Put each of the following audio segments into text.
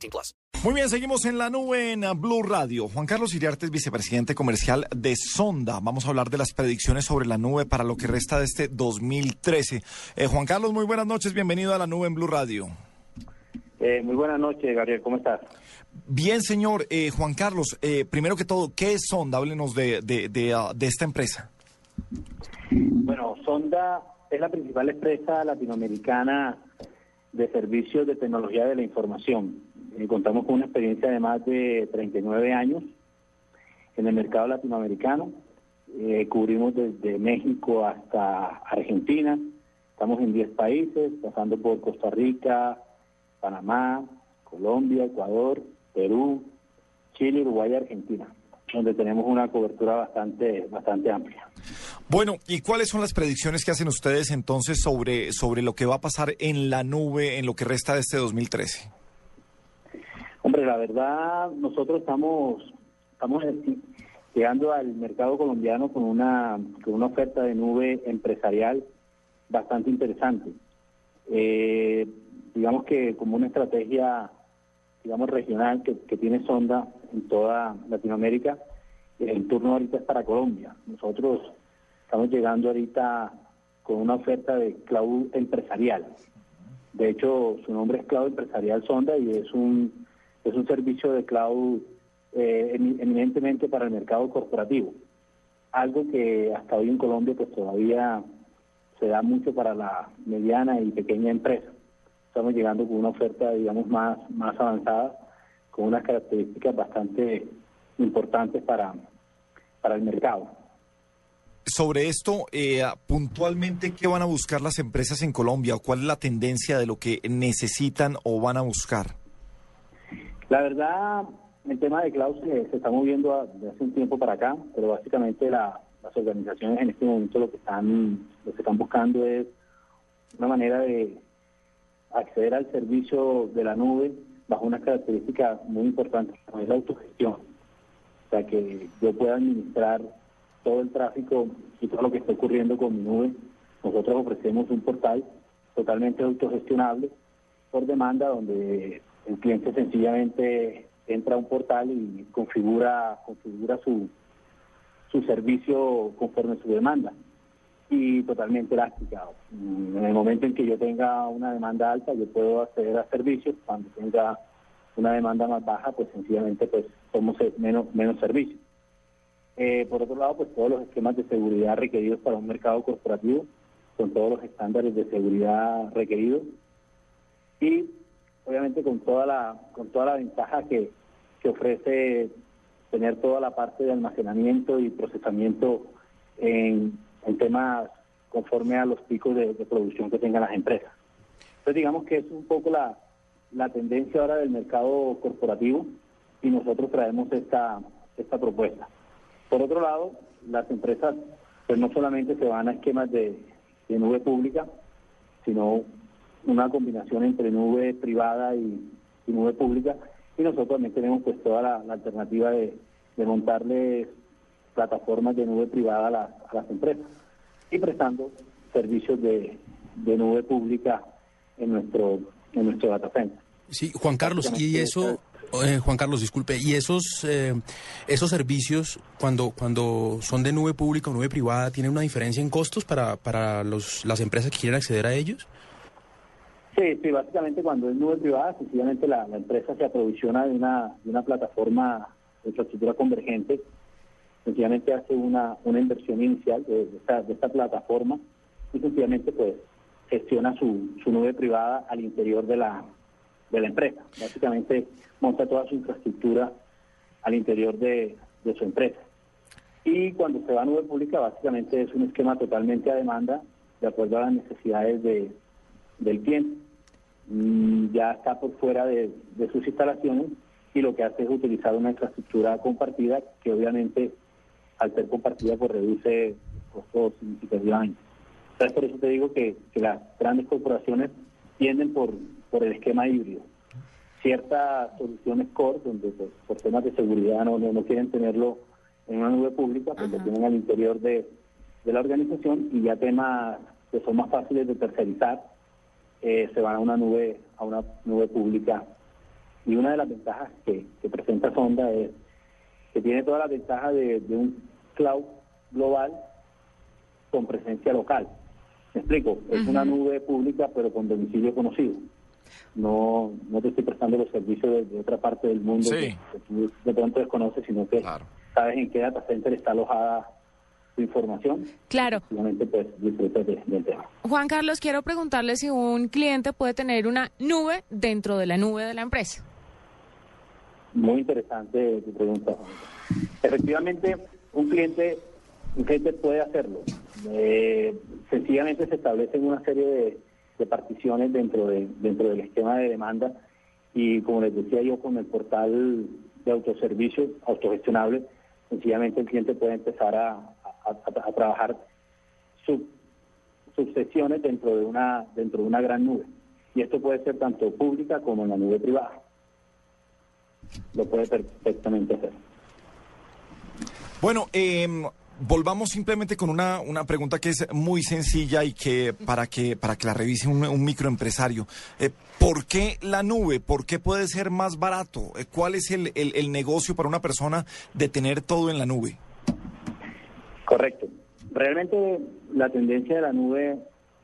18 plus. Muy bien, seguimos en la nube en Blue Radio. Juan Carlos Iriarte es vicepresidente comercial de Sonda. Vamos a hablar de las predicciones sobre la nube para lo que resta de este 2013. Eh, Juan Carlos, muy buenas noches. Bienvenido a la nube en Blue Radio. Eh, muy buenas noches, Gabriel. ¿Cómo estás? Bien, señor. Eh, Juan Carlos, eh, primero que todo, ¿qué es Sonda? Háblenos de, de, de, uh, de esta empresa. Bueno, Sonda es la principal empresa latinoamericana de servicios de tecnología de la información. Eh, contamos con una experiencia de más de 39 años en el mercado latinoamericano. Eh, cubrimos desde México hasta Argentina. Estamos en 10 países, pasando por Costa Rica, Panamá, Colombia, Ecuador, Perú, Chile, Uruguay y Argentina, donde tenemos una cobertura bastante, bastante amplia. Bueno, ¿y cuáles son las predicciones que hacen ustedes entonces sobre, sobre lo que va a pasar en la nube en lo que resta de este 2013? La verdad, nosotros estamos, estamos llegando al mercado colombiano con una, con una oferta de nube empresarial bastante interesante. Eh, digamos que como una estrategia digamos, regional que, que, tiene Sonda en toda Latinoamérica. El turno ahorita es para Colombia. Nosotros estamos llegando ahorita con una oferta de cloud empresarial. De hecho, su nombre es Cloud Empresarial Sonda y es un, es un servicio de cloud eh, eminentemente para el mercado corporativo. Algo que hasta hoy en Colombia pues todavía se da mucho para la mediana y pequeña empresa estamos llegando con una oferta, digamos, más, más avanzada, con unas características bastante importantes para, para el mercado. Sobre esto, eh, puntualmente, ¿qué van a buscar las empresas en Colombia? ¿Cuál es la tendencia de lo que necesitan o van a buscar? La verdad, el tema de cloud se, se está moviendo desde hace un tiempo para acá, pero básicamente la, las organizaciones en este momento lo que están, lo que están buscando es una manera de acceder al servicio de la nube bajo una característica muy importante, como es la autogestión. O sea, que yo pueda administrar todo el tráfico y todo lo que está ocurriendo con mi nube. Nosotros ofrecemos un portal totalmente autogestionable por demanda donde el cliente sencillamente entra a un portal y configura configura su su servicio conforme su demanda y totalmente elástica. En el momento en que yo tenga una demanda alta, yo puedo acceder a servicios. Cuando tenga una demanda más baja, pues sencillamente pues somos menos, menos servicios. Eh, por otro lado, pues todos los esquemas de seguridad requeridos para un mercado corporativo, con todos los estándares de seguridad requeridos y obviamente con toda la con toda la ventaja que, que ofrece tener toda la parte de almacenamiento y procesamiento en temas conforme a los picos de, producción que tengan las empresas. Entonces digamos que es un poco la, la tendencia ahora del mercado corporativo y nosotros traemos esta, esta propuesta. Por otro lado, las empresas pues no solamente se van a esquemas de nube pública, sino una combinación entre nube privada y, y, nube pública. Y nosotros también tenemos pues toda la, la alternativa de, de montarles plataformas de nube privada a las, a las empresas y prestando servicios de, de, nube pública en nuestro en nuestro data center. Sí, Juan Carlos, y eso, eh, Juan Carlos, disculpe, y esos eh, esos servicios cuando cuando son de nube pública o nube privada tienen una diferencia en costos para para los las empresas que quieren acceder a ellos. Sí, básicamente cuando es nube privada, sencillamente la, empresa se aprovisiona de una de una plataforma de infraestructura convergente sencillamente hace una, una inversión inicial de, esta, de esta plataforma y sencillamente pues gestiona su, nube privada al interior de la, de la empresa. Básicamente monta toda su infraestructura al interior de, de su empresa. Y cuando se va a nube pública, básicamente es un esquema totalmente a demanda, de acuerdo a las necesidades de, del cliente. Mm, ya está por fuera de, sus instalaciones y lo que hace es utilizar una infraestructura compartida que obviamente al ser compartida pues reduce costos significativamente. Entonces por eso te digo que, las grandes corporaciones tienden por, por el esquema híbrido. Ciertas soluciones core, donde pues, por temas de seguridad no, no, quieren tenerlo en una nube pública, pues lo tienen al interior de, de la organización y ya temas que son más fáciles de tercerizar eh, se van a una nube a una nube pública. Y una de las ventajas que, presenta Sonda es que tiene toda la ventaja de, un cloud global con presencia local. Me explico, es una nube pública pero con domicilio conocido. No no te estoy prestando los servicios de, otra parte del mundo que, tú de pronto desconoces, sino que sabes en qué data center está alojada información. Claro. Pues, Juan Carlos, quiero preguntarle si un cliente puede tener una nube dentro de la nube de la empresa. Muy interesante tu pregunta. Efectivamente, un cliente, un cliente puede hacerlo. Eh, sencillamente se establecen una serie de, particiones dentro de dentro del esquema de demanda y como les decía yo con el portal de autoservicio autogestionable, sencillamente el cliente puede empezar a, a, trabajar sub, subsesiones dentro de una dentro de una gran nube y esto puede ser tanto pública como en la nube privada lo puede perfectamente hacer bueno eh, volvamos simplemente con una, una pregunta que es muy sencilla y que para que para que la revise un, microempresario. Eh, ¿Por qué la nube? ¿Por qué puede ser más barato? Eh, ¿Cuál es el, el negocio para una persona de tener todo en la nube? Correcto. Realmente la tendencia de la nube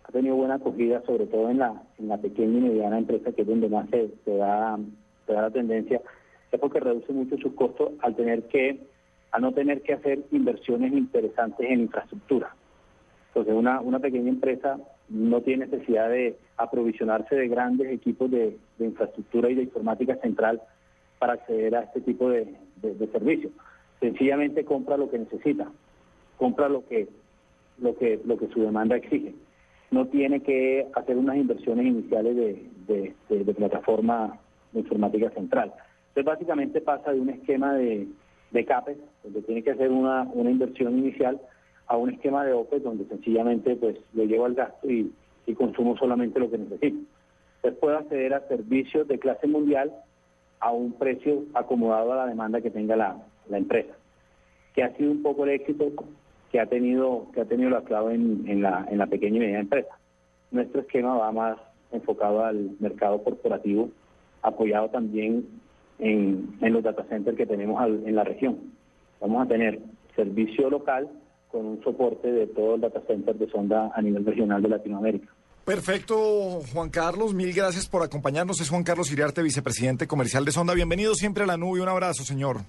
ha tenido buena acogida, sobre todo en la, en la pequeña y mediana empresa, que es donde más se, da, la tendencia, es porque reduce mucho sus costos al tener que, a no tener que hacer inversiones interesantes en infraestructura. Entonces una, una pequeña empresa no tiene necesidad de aprovisionarse de grandes equipos de, infraestructura y de informática central para acceder a este tipo de, de servicios. Sencillamente compra lo que necesita compra lo que, lo que, lo que su demanda exige. No tiene que hacer unas inversiones iniciales de, de, plataforma de informática central. Entonces básicamente pasa de un esquema de, de CAPEX, donde tiene que hacer una, una inversión inicial, a un esquema de OPEX, donde sencillamente pues le llevo al gasto y, y consumo solamente lo que necesito. Entonces puedo acceder a servicios de clase mundial a un precio acomodado a la demanda que tenga la, la empresa, que ha sido un poco el éxito que ha tenido que ha tenido la clave en, la, en la pequeña y mediana empresa. Nuestro esquema va más enfocado al mercado corporativo, apoyado también en, en los data centers que tenemos en la región. Vamos a tener servicio local con un soporte de todo el data center de sonda a nivel regional de Latinoamérica. Perfecto, Juan Carlos, mil gracias por acompañarnos. Es Juan Carlos Iriarte, vicepresidente comercial de Sonda. Bienvenido siempre a la nube. Un abrazo, señor.